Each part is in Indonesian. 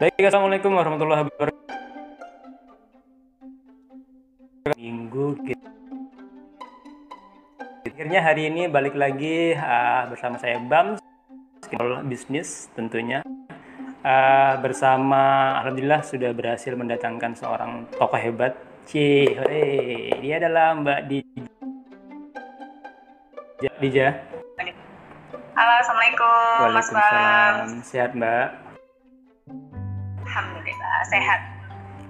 Baik, assalamualaikum warahmatullahi wabarakatuh. Minggu kita akhirnya hari ini balik lagi uh, bersama saya Bam bisnis tentunya uh, bersama alhamdulillah sudah berhasil mendatangkan seorang tokoh hebat Ci, dia adalah Mbak Dija. Dija. Halo, assalamualaikum, Mas Bam. Sehat Mbak? Sehat.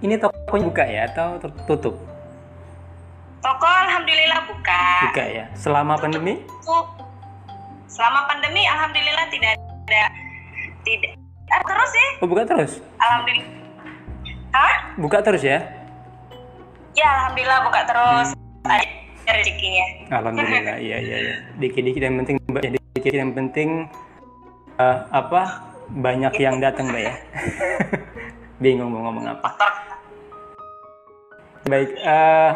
Ini toko buka ya atau tertutup? Toko alhamdulillah buka. Buka ya. Selama pandemi? Selama pandemi alhamdulillah tidak ada tidak ah, terus ya? Oh, buka terus? Alhamdulillah. Hah? Buka terus ya? Ya, alhamdulillah buka terus. Hmm. Ada rezekinya. Alhamdulillah. Iya, iya, iya. Dikit-dikit yang penting Mbak, dikit yang penting uh, apa? Banyak yang datang, Mbak ya. Bingung mau ngomong apa. Baik, uh,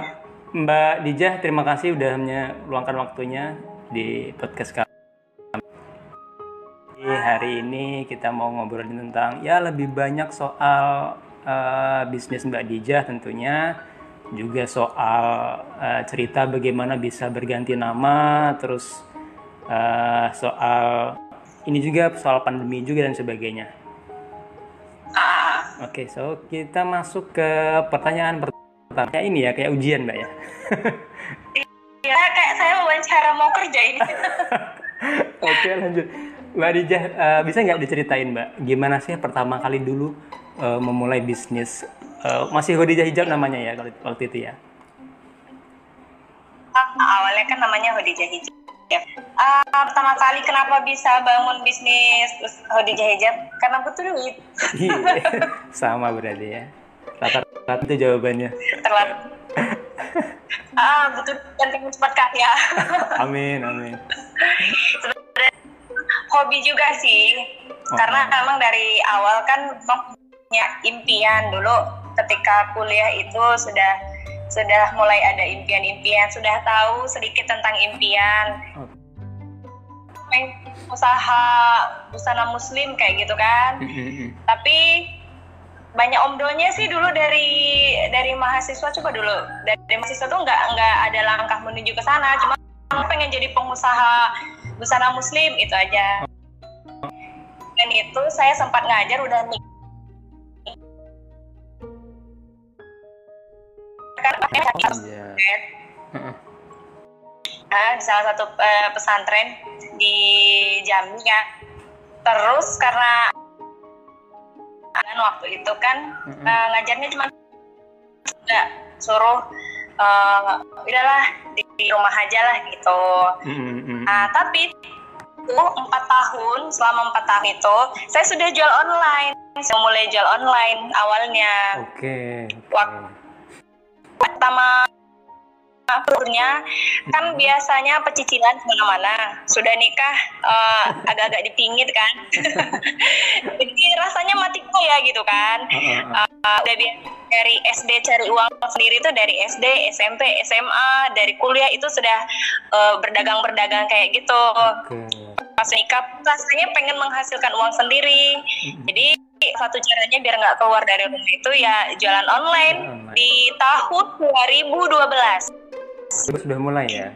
Mbak Dijah, terima kasih udah meluangkan waktunya di podcast kami. Hari ini kita mau ngobrolin tentang ya lebih banyak soal uh, bisnis Mbak Dijah tentunya, juga soal uh, cerita bagaimana bisa berganti nama, terus uh, soal ini juga soal pandemi juga dan sebagainya. Oke, okay, so kita masuk ke pertanyaan pertama Kayak ini ya, kayak ujian mbak ya. Iya, kayak saya wawancara mau kerja ini. Oke lanjut. Mbak Dijah, uh, bisa nggak diceritain mbak, gimana sih pertama kali dulu uh, memulai bisnis? Uh, masih Hodijah Hijab namanya ya waktu itu ya? Uh, awalnya kan namanya Hodijah Hijab. Uh, pertama kali kenapa bisa bangun bisnis Hodijah Hijab? Karena butuh duit. Iya, sama berarti ya. Rata-rata itu jawabannya. Terlalu. Ah betul. Dan pengen cepat kaya amin amin. Sebenarnya hobi juga sih. Oh, karena oh. emang dari awal kan punya impian. Dulu ketika kuliah itu sudah sudah mulai ada impian-impian sudah tahu sedikit tentang impian. Oh. usaha busana muslim kayak gitu kan. Tapi banyak omdonya sih dulu dari dari mahasiswa. Coba dulu dari, dari mahasiswa tuh nggak nggak ada langkah menuju ke sana. Cuma pengen jadi pengusaha busana muslim itu aja. Dan itu saya sempat ngajar udah nih karena yeah. nah, di salah satu uh, pesantren di Jambi ya terus karena kan waktu itu kan uh, ngajarnya cuma nggak suruh uh, udahlah di, di rumah aja lah gitu. Mm-hmm. Nah tapi itu empat tahun selama empat tahun itu saya sudah jual online. Saya mulai jual online awalnya. Oke. Okay, okay. Pertama Akhirnya kan biasanya pecicilan ke mana-mana sudah nikah uh, agak-agak dipingit kan. Jadi rasanya mati ya gitu kan. Uh, udah dari SD cari uang sendiri itu dari SD SMP SMA dari kuliah itu sudah uh, berdagang-berdagang kayak gitu. Okay. pas nikah rasanya pengen menghasilkan uang sendiri. Jadi satu caranya biar nggak keluar dari rumah itu ya jualan online di tahun 2012 sudah mulai ya?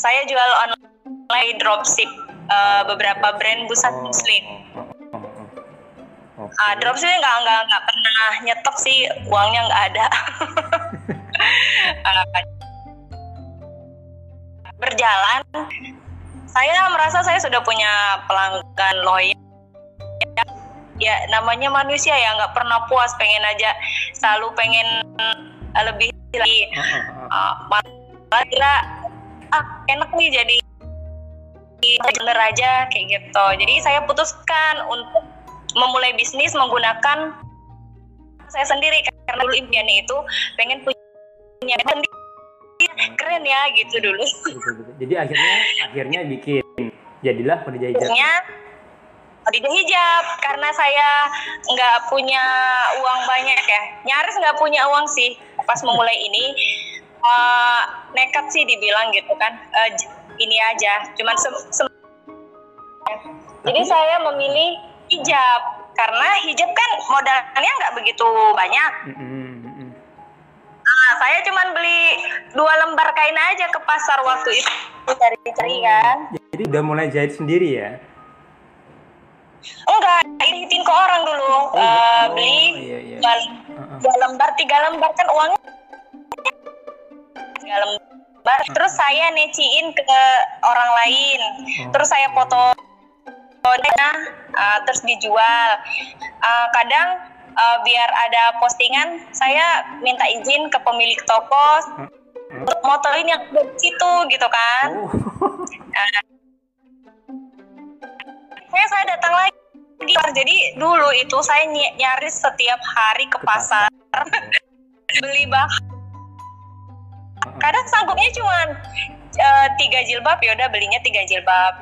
Saya jual online dropship uh, beberapa brand busana oh, muslim. Oh, oh, oh. Okay. Uh, dropship nggak nggak nggak pernah nyetok sih uangnya nggak ada. uh, berjalan, saya merasa saya sudah punya pelanggan loyal. Ya namanya manusia ya nggak pernah puas, pengen aja selalu pengen lebih lagi. Uh, malah kira ah enak nih jadi bener aja kayak gitu. Jadi saya putuskan untuk memulai bisnis menggunakan saya sendiri karena dulu impiannya itu pengen punya sendiri keren ya gitu dulu. Jadi akhirnya akhirnya bikin jadilah Khadijah Hijab Khadijah Hijab karena saya nggak punya uang banyak ya nyaris nggak punya uang sih pas memulai ini uh, nekat sih dibilang gitu kan uh, ini aja cuman se, se jadi saya memilih hijab karena hijab kan modalnya nggak begitu banyak. Nah, saya cuma beli dua lembar kain aja ke pasar waktu itu cari-cari kan. Jadi udah mulai jahit sendiri ya? Enggak, dihitin ke orang dulu. Oh, Eh, oh, beli iya, iya. dua, dua lembar, tiga lembar kan uangnya tiga lembar. Terus saya neciin ke orang lain. Oh. Terus saya foto fotonya, eh, terus dijual. Eh, kadang eh, biar ada postingan, saya minta izin ke pemilik toko untuk motoin yang di situ gitu kan. Oh. Saya saya datang lagi. Jadi dulu itu saya ny- nyaris setiap hari ke Ke pasar beli bahan. Kadang sanggupnya cuma eh, tiga jilbab ya udah belinya tiga jilbab.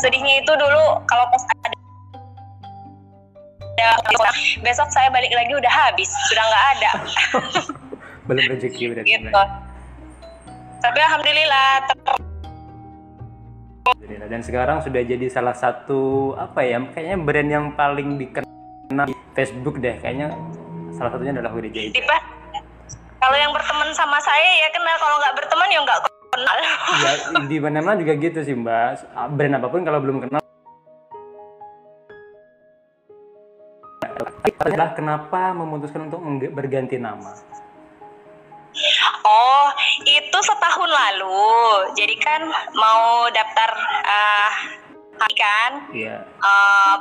Sedihnya itu dulu kalau pas ada ada- besok saya balik lagi udah habis, sudah nggak ada Belum rezeki berarti. gitu. Tapi alhamdulillah Alhamdulillah. Dan sekarang sudah jadi salah satu apa ya? Kayaknya brand yang paling dikenal di Facebook deh. Kayaknya salah satunya adalah Jahit. tiba. Kalau yang berteman sama saya ya kenal, kalau nggak berteman ya nggak kenal. Ya, di mana-mana juga gitu sih Mbak. Brand apa pun kalau belum kenal. adalah kenapa memutuskan untuk berganti nama? Oh, itu setahun lalu. Jadi kan mau daftar ah kan Iya.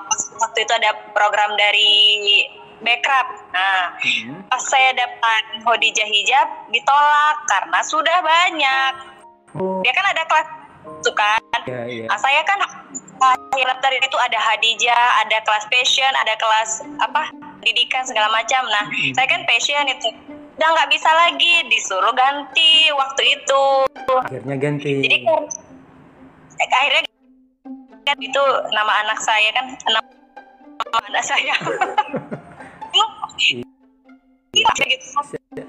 pas waktu itu ada program dari Bekrap. Nah, Hmm. pas saya dapat Hodijah hijab ditolak karena sudah banyak. Oh, Dia kan ada kelas itu kan. iya iya. Nah, saya kan daftar itu ada Hadijah, ada kelas fashion, ada kelas apa pendidikan segala macam. Nah, saya kan fashion itu udah nggak bisa lagi disuruh ganti waktu itu. Akhirnya ganti. Jadi kan eh, akhirnya kan itu nama anak saya kan nama anak saya. Iya.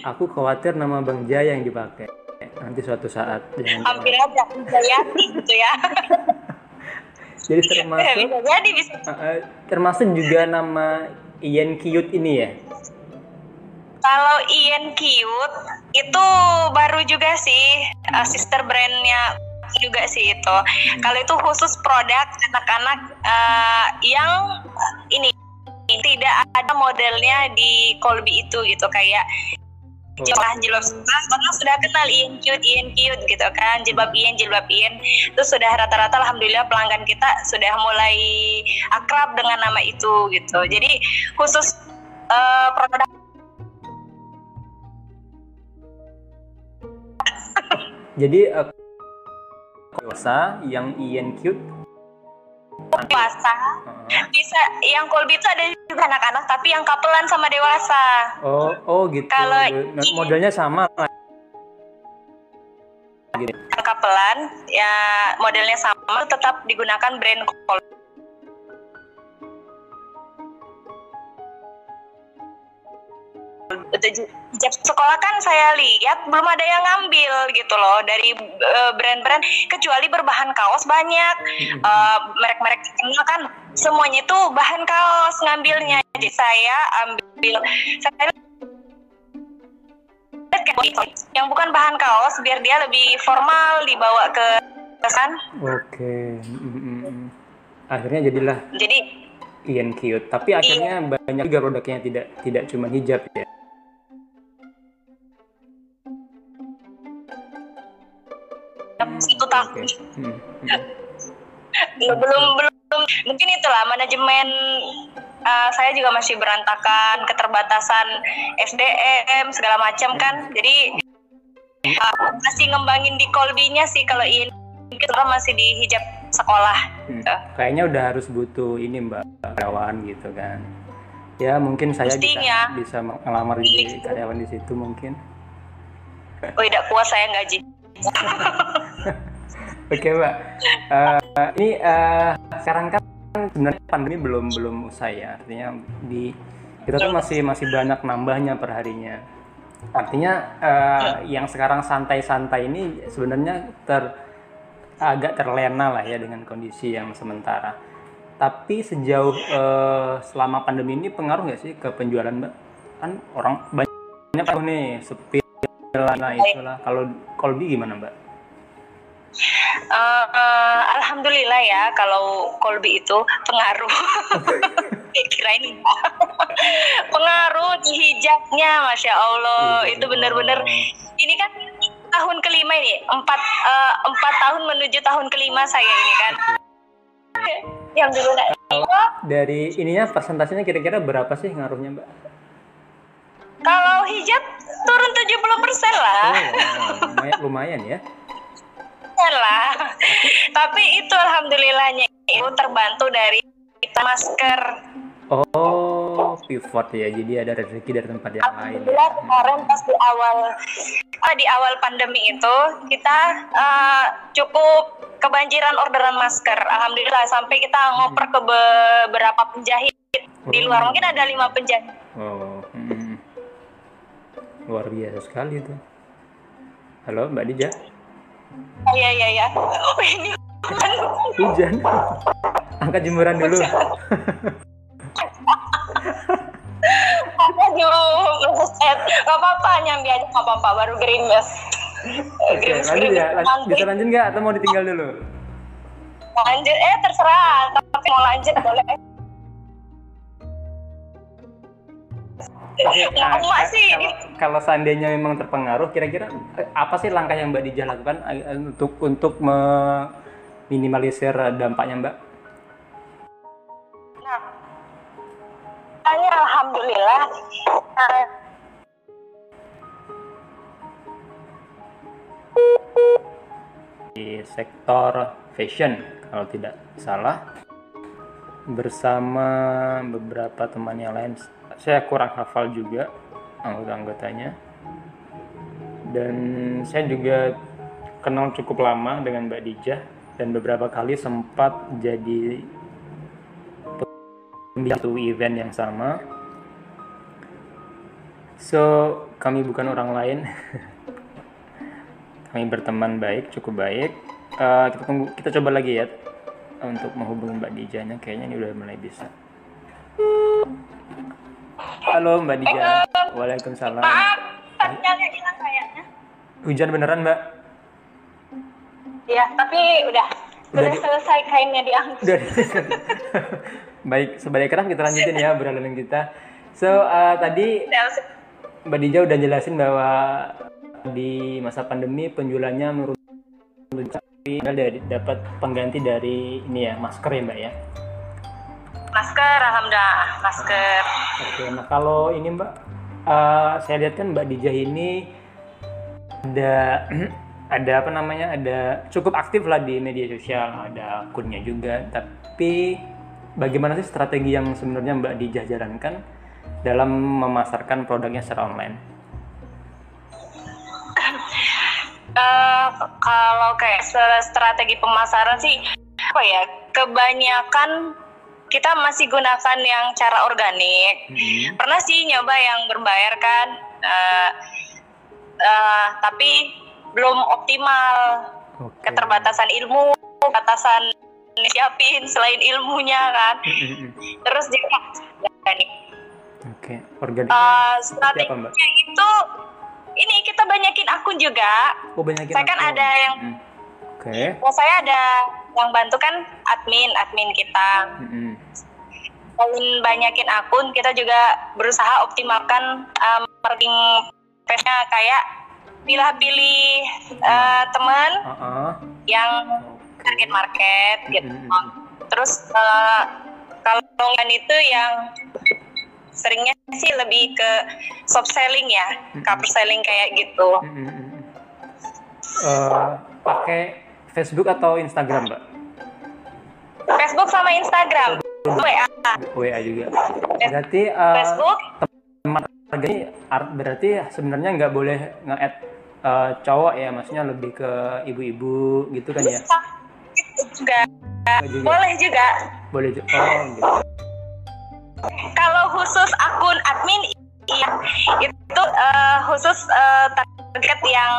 Aku khawatir nama Bang Jaya yang dipakai. Nanti suatu saat Hampir aja Jayati gitu ya. Jadi termasuk bisa jadi bisa. uh, uh, termasuk juga nama Ian Cute ini ya. Kalau Ian Cute itu baru juga sih uh, sister brandnya juga sih itu. Kalau itu khusus produk anak-anak uh, yang ini tidak ada modelnya di Colby itu gitu kayak jilbab jilbab sebelah orang sudah kenal Ian Cute Ian Cute gitu kan jilbab Ian jilbab Ian. Itu sudah rata-rata alhamdulillah pelanggan kita sudah mulai akrab dengan nama itu gitu. Jadi khusus uh, produk Jadi uh, dewasa yang Ian Cute. dewasa uh, bisa yang Colby itu ada juga anak-anak tapi yang kapelan sama dewasa oh oh gitu. Kalau Modelnya sama. Gitu. kapelan ya modelnya sama tetap digunakan brand Colby hijab sekolah kan saya lihat belum ada yang ngambil gitu loh dari eh, brand-brand kecuali berbahan kaos banyak. Eh, merek-merek terkenal kan semuanya itu bahan kaos ngambilnya. Jadi saya ambil saya lihat kayak yang bukan bahan kaos biar dia lebih formal dibawa ke pesan Oke. Akhirnya jadilah jadi Ian Cute. Tapi akhirnya banyak juga produknya tidak tidak cuma hijab ya. Itu tahun Oke. Hmm, hmm. belum belum belum mungkin itulah manajemen uh, saya juga masih berantakan keterbatasan SDM segala macam kan jadi uh, masih ngembangin di kolbinya sih kalau ini kita masih di hijab sekolah Hmm. gitu. Kayaknya udah harus butuh ini Mbak karyawan gitu kan. Ya mungkin saya Mestinya. bisa bisa ngelamar di karyawan di situ mungkin. oh tidak kuat saya gaji Oke Mbak. Eh, ini eh, sekarang kan sebenarnya pandemi belum belum usai ya. Artinya di kita tuh masih masih banyak nambahnya per harinya. Artinya eh, yang sekarang santai-santai ini sebenarnya ter agak terlena lah ya dengan kondisi yang sementara. Tapi sejauh eh, selama pandemi ini pengaruh nggak sih ke penjualan mbak? Kan orang banyak tuh nih sepi lah itulah. Kalau Kolbi gimana mbak? Eh, Alhamdulillah ya kalau Kolbi itu pengaruh. Kirain pengaruh di hijabnya, masya Allah itu benar-benar ini kan tahun kelima ini empat eh, empat tahun menuju tahun kelima saya ini kan. Yang dulu Dari ininya persentasenya kira-kira berapa sih ngaruhnya mbak? kalau hijab turun 70% lah. Oh, lumayan, lumayan ya. Lah. Tapi itu alhamdulillahnya itu terbantu dari masker. Oh, pivot ya. Jadi ada rezeki dari tempat yang lain. Alhamdulillah kemarin pas di awal di awal pandemi itu kita eh, cukup kebanjiran orderan masker. Alhamdulillah sampai kita ngoper ke beberapa penjahit di luar. Mungkin ada lima penjahit. Oh, hmm. luar biasa sekali itu. Halo, Mbak Dija. Oh, Iya iya iya. Oh, ini Hujan. Angkat jemuran dulu. Aduh, buset. Gak apa-apa, nyambi aja gak apa-apa, baru gerimis. Oke, lanjut ya. Bisa lanjut nggak atau mau ditinggal dulu? Lanjut, eh terserah. Tapi mau lanjut boleh. Nah, nah, emak sih. kalau, kalau seandainya memang terpengaruh, kira-kira eh, apa sih langkah yang Mbak Dija lakukan eh, untuk untuk meminimalisir dampaknya Mbak? Nah, hanya alhamdulillah. eh, di sektor fashion kalau tidak salah bersama beberapa teman yang lain saya kurang hafal juga anggota-anggotanya. Dan saya juga kenal cukup lama dengan Mbak Dijah dan beberapa kali sempat jadi satu event yang sama. So kami bukan orang lain. Kami berteman baik cukup baik. Eh, kita tunggu kita coba lagi ya untuk menghubungi Mbak Dijanya. Kayaknya ini udah mulai bisa halo Mbak Dija Waalaikumsalam. Maaf, sinyalnya hilang kayaknya. hujan beneran Mbak? Iya, tapi udah. Udah Udah selesai kainnya diangkat. udah. Baik sebagai kerah kita lanjutin ya obrolan kita. So eh, tadi Mbak Dija udah jelasin bahwa di masa pandemi penjualannya menurun. Tapi dari dapat pengganti dari ini ya masker ya Mbak ya Masker, alhamdulillah, masker. Oke, nah kalau ini Mbak, eh, saya lihat kan Mbak Dijah ini ada ada apa namanya, ada cukup aktif lah di media sosial, ada akunnya juga. Tapi bagaimana sih strategi yang sebenarnya Mbak Dijah jalankan dalam memasarkan produknya secara online? Eh, kalau kayak strategi pemasaran sih apa ya kebanyakan kita masih gunakan yang cara organik Hmm. pernah sih nyoba yang berbayar kan eh, eh, tapi belum optimal Oke. keterbatasan ilmu keterbatasan siapin selain ilmunya kan Hmm, hmm, hmm. terus juga organik Oke, organik. Eh, Seperti apa, Mbak? strateginya itu ini kita banyakin akun juga Oh, banyakin saya kan akun. ada yang Hmm. Oke. Oh, saya ada yang bantu kan admin, admin kita. Hmm, hmm. Selain banyakin akun, kita juga berusaha optimalkan um, marketing page-nya kayak pilih-pilih uh, teman Ah, ah. yang target market gitu. Hmm, hmm, Terus uh, kalau yang itu yang seringnya sih lebih ke soft selling ya, cover selling kayak gitu. Eh, pakai Facebook atau Instagram, Mbak? Facebook sama Instagram. WA, WA juga. Berarti eh, Facebook harga ini art- berarti sebenarnya nggak boleh nge-add eh, cowok ya, maksudnya lebih ke ibu-ibu gitu kan ya? juga Nggak juga. boleh juga. Boleh juga. Oh, gitu. Kalau khusus akun admin iya itu eh, khusus eh, target yang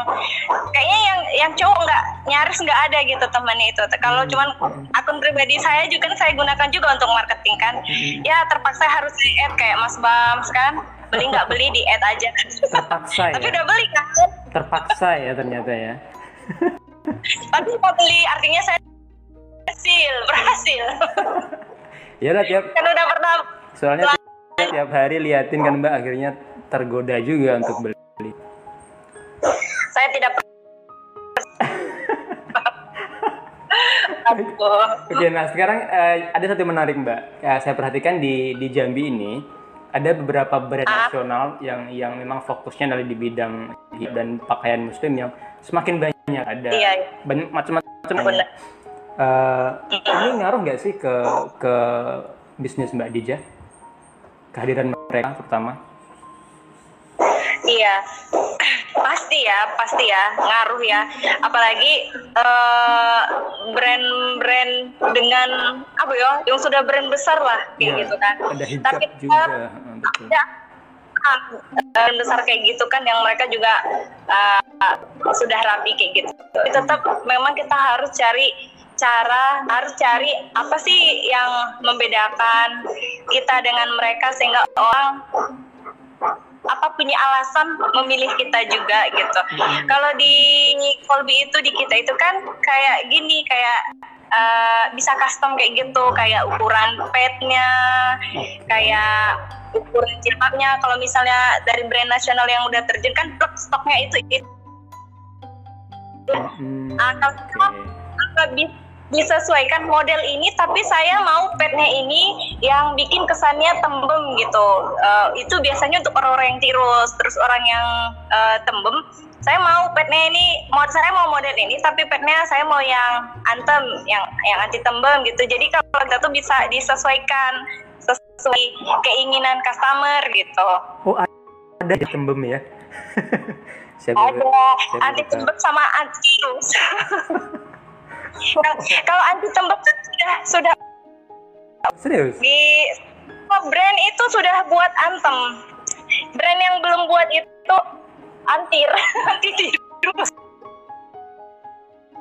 kayaknya yang yang cowok nggak nyaris nggak ada gitu temannya itu. Kalau Hmm. cuman akun pribadi saya juga kan saya gunakan juga untuk marketing kan. Hmm. Ya terpaksa harus di add kayak Mas Bams kan. Beli nggak beli di add aja. terpaksa Tapi ya udah beli kan. terpaksa ya ternyata ya Tapi mau beli artinya saya berhasil, berhasil. ya lah tiap kan udah pernah soalnya tiap, tiap hari liatin kan mbak akhirnya tergoda juga untuk beli tidak. Oke, nah sekarang eh, ada satu menarik mbak. Ya, saya perhatikan di di Jambi ini ada beberapa brand nasional yang yang memang fokusnya adalah di bidang dan pakaian muslim yang semakin banyak ada Iya. banyak macam-macam. Benar. Eh, ini ngaruh nggak sih ke ke bisnis mbak Dija? Kehadiran mereka terutama? Iya, pasti ya, pasti ya, ngaruh ya. Apalagi eh, brand-brand dengan apa ya, yang sudah brand besar lah, kayak Iya, gitu kan. Ada Tapi juga. betul. ah, brand besar kayak gitu kan, yang mereka juga eh, sudah rapi kayak gitu. Tapi tetap memang kita harus cari cara harus cari apa sih yang membedakan kita dengan mereka sehingga orang apa punya alasan memilih kita juga gitu. Kalau di Colby itu di kita itu kan kayak gini kayak eh, bisa custom kayak gitu kayak ukuran petnya, kayak ukuran jilbabnya. Kalau misalnya dari brand nasional yang udah terjun kan stoknya itu itu. Hmm, Ah, kalau oke. apa bi- disesuaikan model ini tapi saya mau petnya ini yang bikin kesannya tembem gitu. Eh, itu biasanya untuk orang-orang yang tirus terus orang yang eh, tembem. Saya mau petnya ini mau saya mau model ini tapi petnya saya mau yang antem yang yang anti tembem gitu. Jadi kalau kita tuh bisa disesuaikan sesuai keinginan customer gitu. Oh ada di tembem ya? saya ada. anti tembem sama anti tirus Kalau- anti tembem kan sudah sudah. Serius? di semua brand itu sudah buat antem brand yang belum buat itu antir anti tirus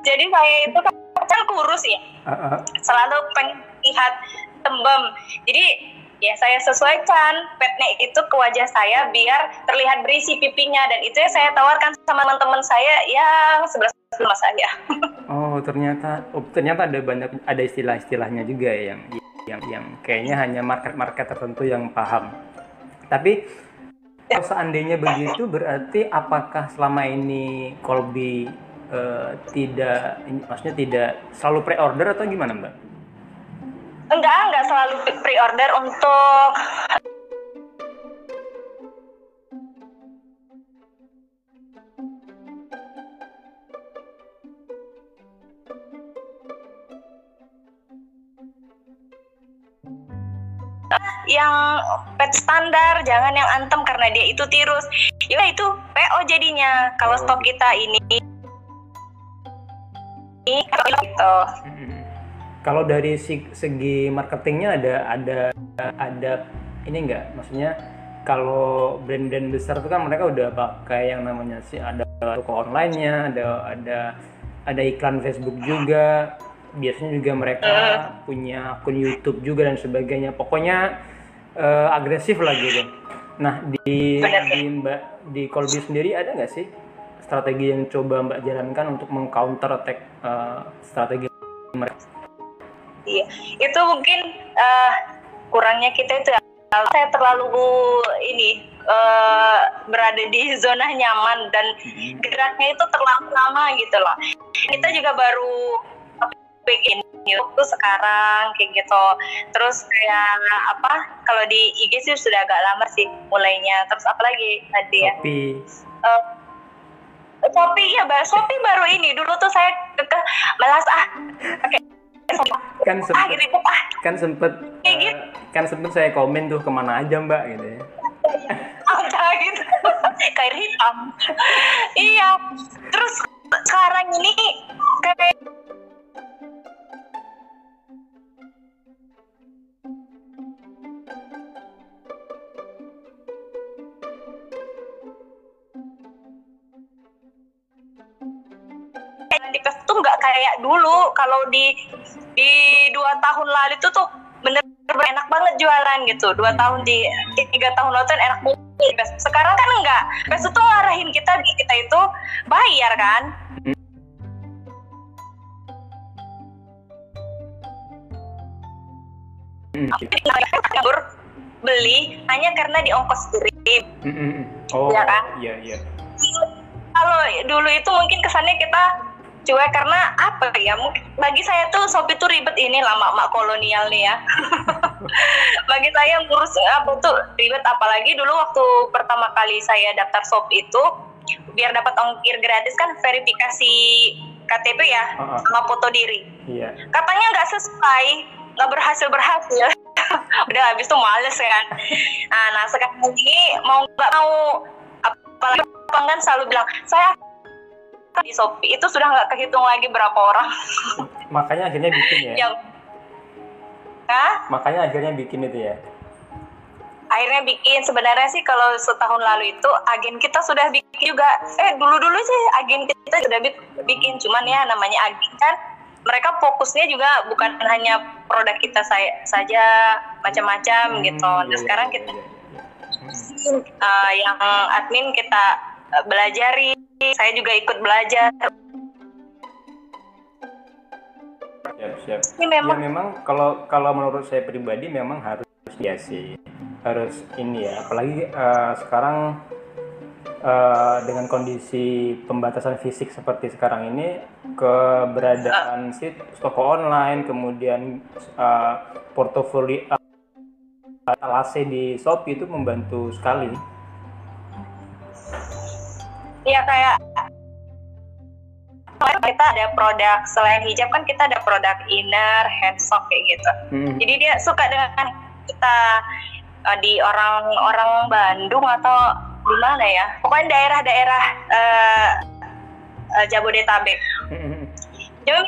jadi saya itu kan kan kurus ya. Ah, ah. selalu pengen lihat tembem. Jadi ya saya sesuaikan petnya itu ke wajah saya biar terlihat berisi pipinya. Dan itu yang saya tawarkan sama teman-teman saya yang sebelah sama saya. Oh ternyata, oh, ternyata ada banyak ada istilah-istilahnya juga ya yang yang yang kayaknya hanya market-market tertentu yang paham. Tapi kalau seandainya begitu berarti apakah selama ini Colby eh, tidak, maksudnya tidak selalu pre-order atau gimana mbak? enggak enggak selalu pre-order untuk yang pet standar jangan yang antem karena dia itu tirus ya itu PO jadinya kalau stok kita ini ini gitu. Kalau dari segi marketingnya ada ada ada ini enggak? Maksudnya kalau brand-brand besar itu kan mereka udah pakai yang namanya sih ada toko online-nya, ada ada ada iklan Facebook juga. Biasanya juga mereka punya akun YouTube juga dan sebagainya. Pokoknya eh, agresif lah gitu. Nah di di Mbak di Colby sendiri ada nggak sih strategi yang coba Mbak jalankan untuk mengcounter attack eh, strategi mereka? Iya, itu mungkin eh, kurangnya kita itu ya. Saya terlalu ini eh, berada di zona nyaman dan geraknya itu terlalu lama gitu loh. Kita juga baru bikin YouTube sekarang kayak gitu. Terus kayak apa? Kalau di IG sih sudah agak lama sih mulainya. Terus apa lagi tadi ya? Shopee ya, Mbak. Shopee baru ini. Dulu tuh saya kekeh malas ah. Oke. kan Ah, sempet ribet ah. kan sempet Kayak eh, gitu. kan sempet saya komen tuh ke mana aja mbak gitu ya ada gitu kayak hitam iya terus sekarang ini kayak nggak kayak dulu. Kalau di di dua tahun lalu itu tuh bener bener enak banget jualan gitu. Dua tahun di tiga tahun lalu tuh enak banget. Sekarang kan enggak PES itu ngarahin kita kita itu bayar kan? Mm, nganggur beli hanya karena di ongkos kirim mm, mm, mm. Oh, Iya kan? iya iya. kalau dulu itu mungkin kesannya kita cuek karena apa ya mungkin bagi saya tuh Shopee tuh ribet ini lama mak kolonial nih ya bagi saya ngurus apa tuh ribet apalagi dulu waktu pertama kali saya daftar Shopee itu biar dapat ongkir gratis kan verifikasi KTP ya Ah, ah. sama foto diri Iya. katanya nggak sesuai nggak berhasil berhasil udah habis tuh males kan nah, nah sekarang ini mau nggak mau apalagi pelanggan selalu bilang saya di Shopee itu sudah nggak kehitung lagi berapa orang Makanya akhirnya bikin ya. yang Hah? Makanya akhirnya bikin itu ya. akhirnya bikin sebenarnya sih kalau setahun lalu itu agen kita sudah bikin juga eh dulu dulu sih agen kita sudah bi- bikin cuman ya namanya agen kan mereka fokusnya juga bukan hanya produk kita saya saja macam-macam gitu Hmm, nah iya, sekarang iya, kita iya, iya. Hmm. eh, yang admin kita eh, belajari saya juga ikut belajar. Siap, siap. ini Ya memang memang kalau kalau menurut saya pribadi memang harus ya sih. Harus ini ya apalagi eh, sekarang eh, dengan kondisi pembatasan fisik seperti sekarang ini keberadaan si toko online kemudian eh, portofolio uh, alase di Shopee itu membantu sekali ya kayak kita ada produk selain hijab kan kita ada produk inner handsock kayak gitu. Hmm. jadi dia suka dengan kita uh, di orang-orang Bandung atau di mana ya? Pokoknya daerah-daerah uh, uh, Jabodetabek. Hmm. jadi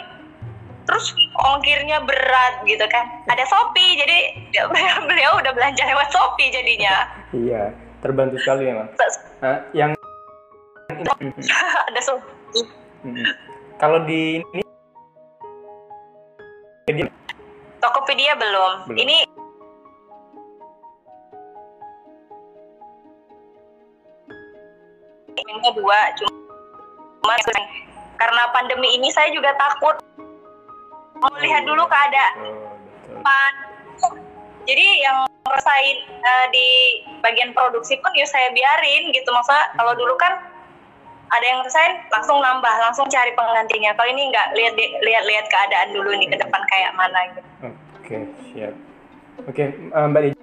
terus ongkirnya berat gitu kan. Ada Shopee jadi beliau udah belanja lewat Shopee jadinya. Iya terbantu sekali memang Eh, yang ada Shopee Hmm. kalau di ini dia Tokopedia belum. Belum. Ini ini dua cuma karena pandemi ini saya juga takut mau lihat dulu keadaan Betul, betul. jadi yang ngerasain eh, di bagian produksi pun ya saya biarin gitu masa kalau dulu kan ada yang ngerasain langsung nambah langsung cari penggantinya kalau ini nggak lihat lihat lihat keadaan dulu nih ke depan kayak mana gitu Oke, siap. Oke, eh, Mbak Dija.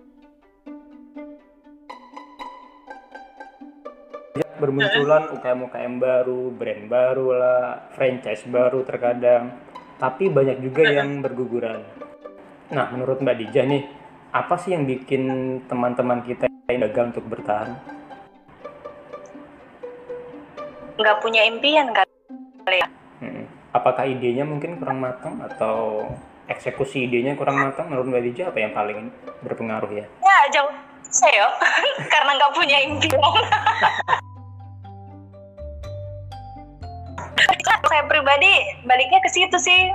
Bermunculan UKM-UKM baru, brand baru lah, franchise baru terkadang. Tapi banyak juga yang berguguran. Nah, menurut Mbak Dija nih, apa sih yang bikin teman-teman kita yang gagal untuk bertahan? Nggak punya impian kali ya Hmm. Apakah idenya mungkin kurang matang atau eksekusi idenya kurang matang? Menurut Mbak Dija apa yang paling berpengaruh ya? ya jauh saya karena nggak punya impian saya pribadi baliknya ke situ sih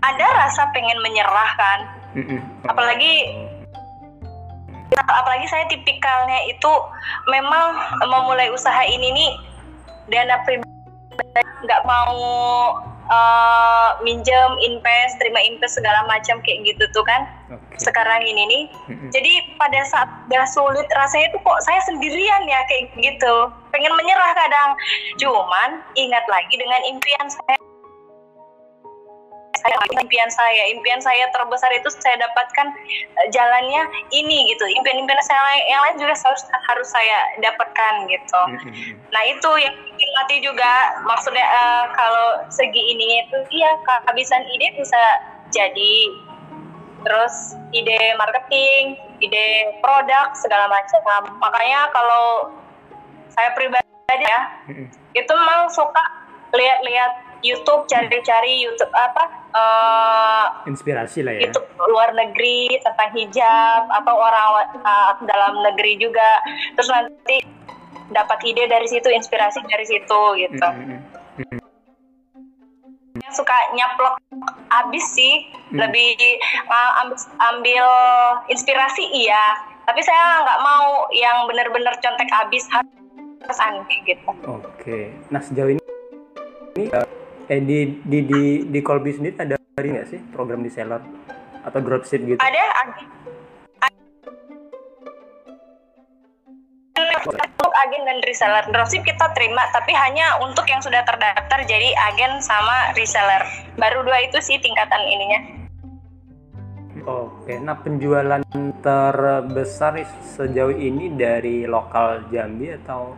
ada rasa pengen menyerah kan. Apalagi- apalagi saya tipikalnya itu memang memulai usaha ini nih dana pribadi nggak mau eh, minjem invest terima invest segala macam kayak gitu tuh kan Oke. sekarang ini nih. Jadi pada saat udah sulit rasanya tuh kok saya sendirian ya kayak gitu. Pengen menyerah kadang. Cuman ingat lagi dengan impian saya saya impian saya. Impian saya terbesar itu saya dapatkan eh, jalannya ini gitu. Impian-impian saya yang lain juga harus harus saya dapatkan gitu. Mm-mm. Nah itu yang bikin mati juga. Maksudnya eh, kalau segi ininya itu iya kehabisan ide bisa jadi. Terus ide marketing, ide produk segala macam. Makanya kalau saya pribadi ya itu memang suka lihat-lihat YouTube cari-cari YouTube apa eh, Inspirasi lah ya. YouTube luar negeri tentang hijab atau orang uh, dalam negeri juga terus nanti dapat ide dari situ inspirasi dari situ gitu Mm-mm. suka nyaplok abis sih Hmm. lebih uh, ambil, ambil inspirasi iya tapi saya nggak mau yang bener-bener contek abis harus aneh gitu Oke. Nah sejauh ini ini eh di di di di Colby sendiri ada hari nggak sih? Program di seller atau dropship gitu? ada agen untuk agen dan reseller. Dropship kita terima tapi hanya untuk yang sudah terdaftar jadi agen sama reseller. Baru dua itu sih tingkatan ininya. Oke. Nah penjualan terbesar sejauh ini dari lokal Jambi atau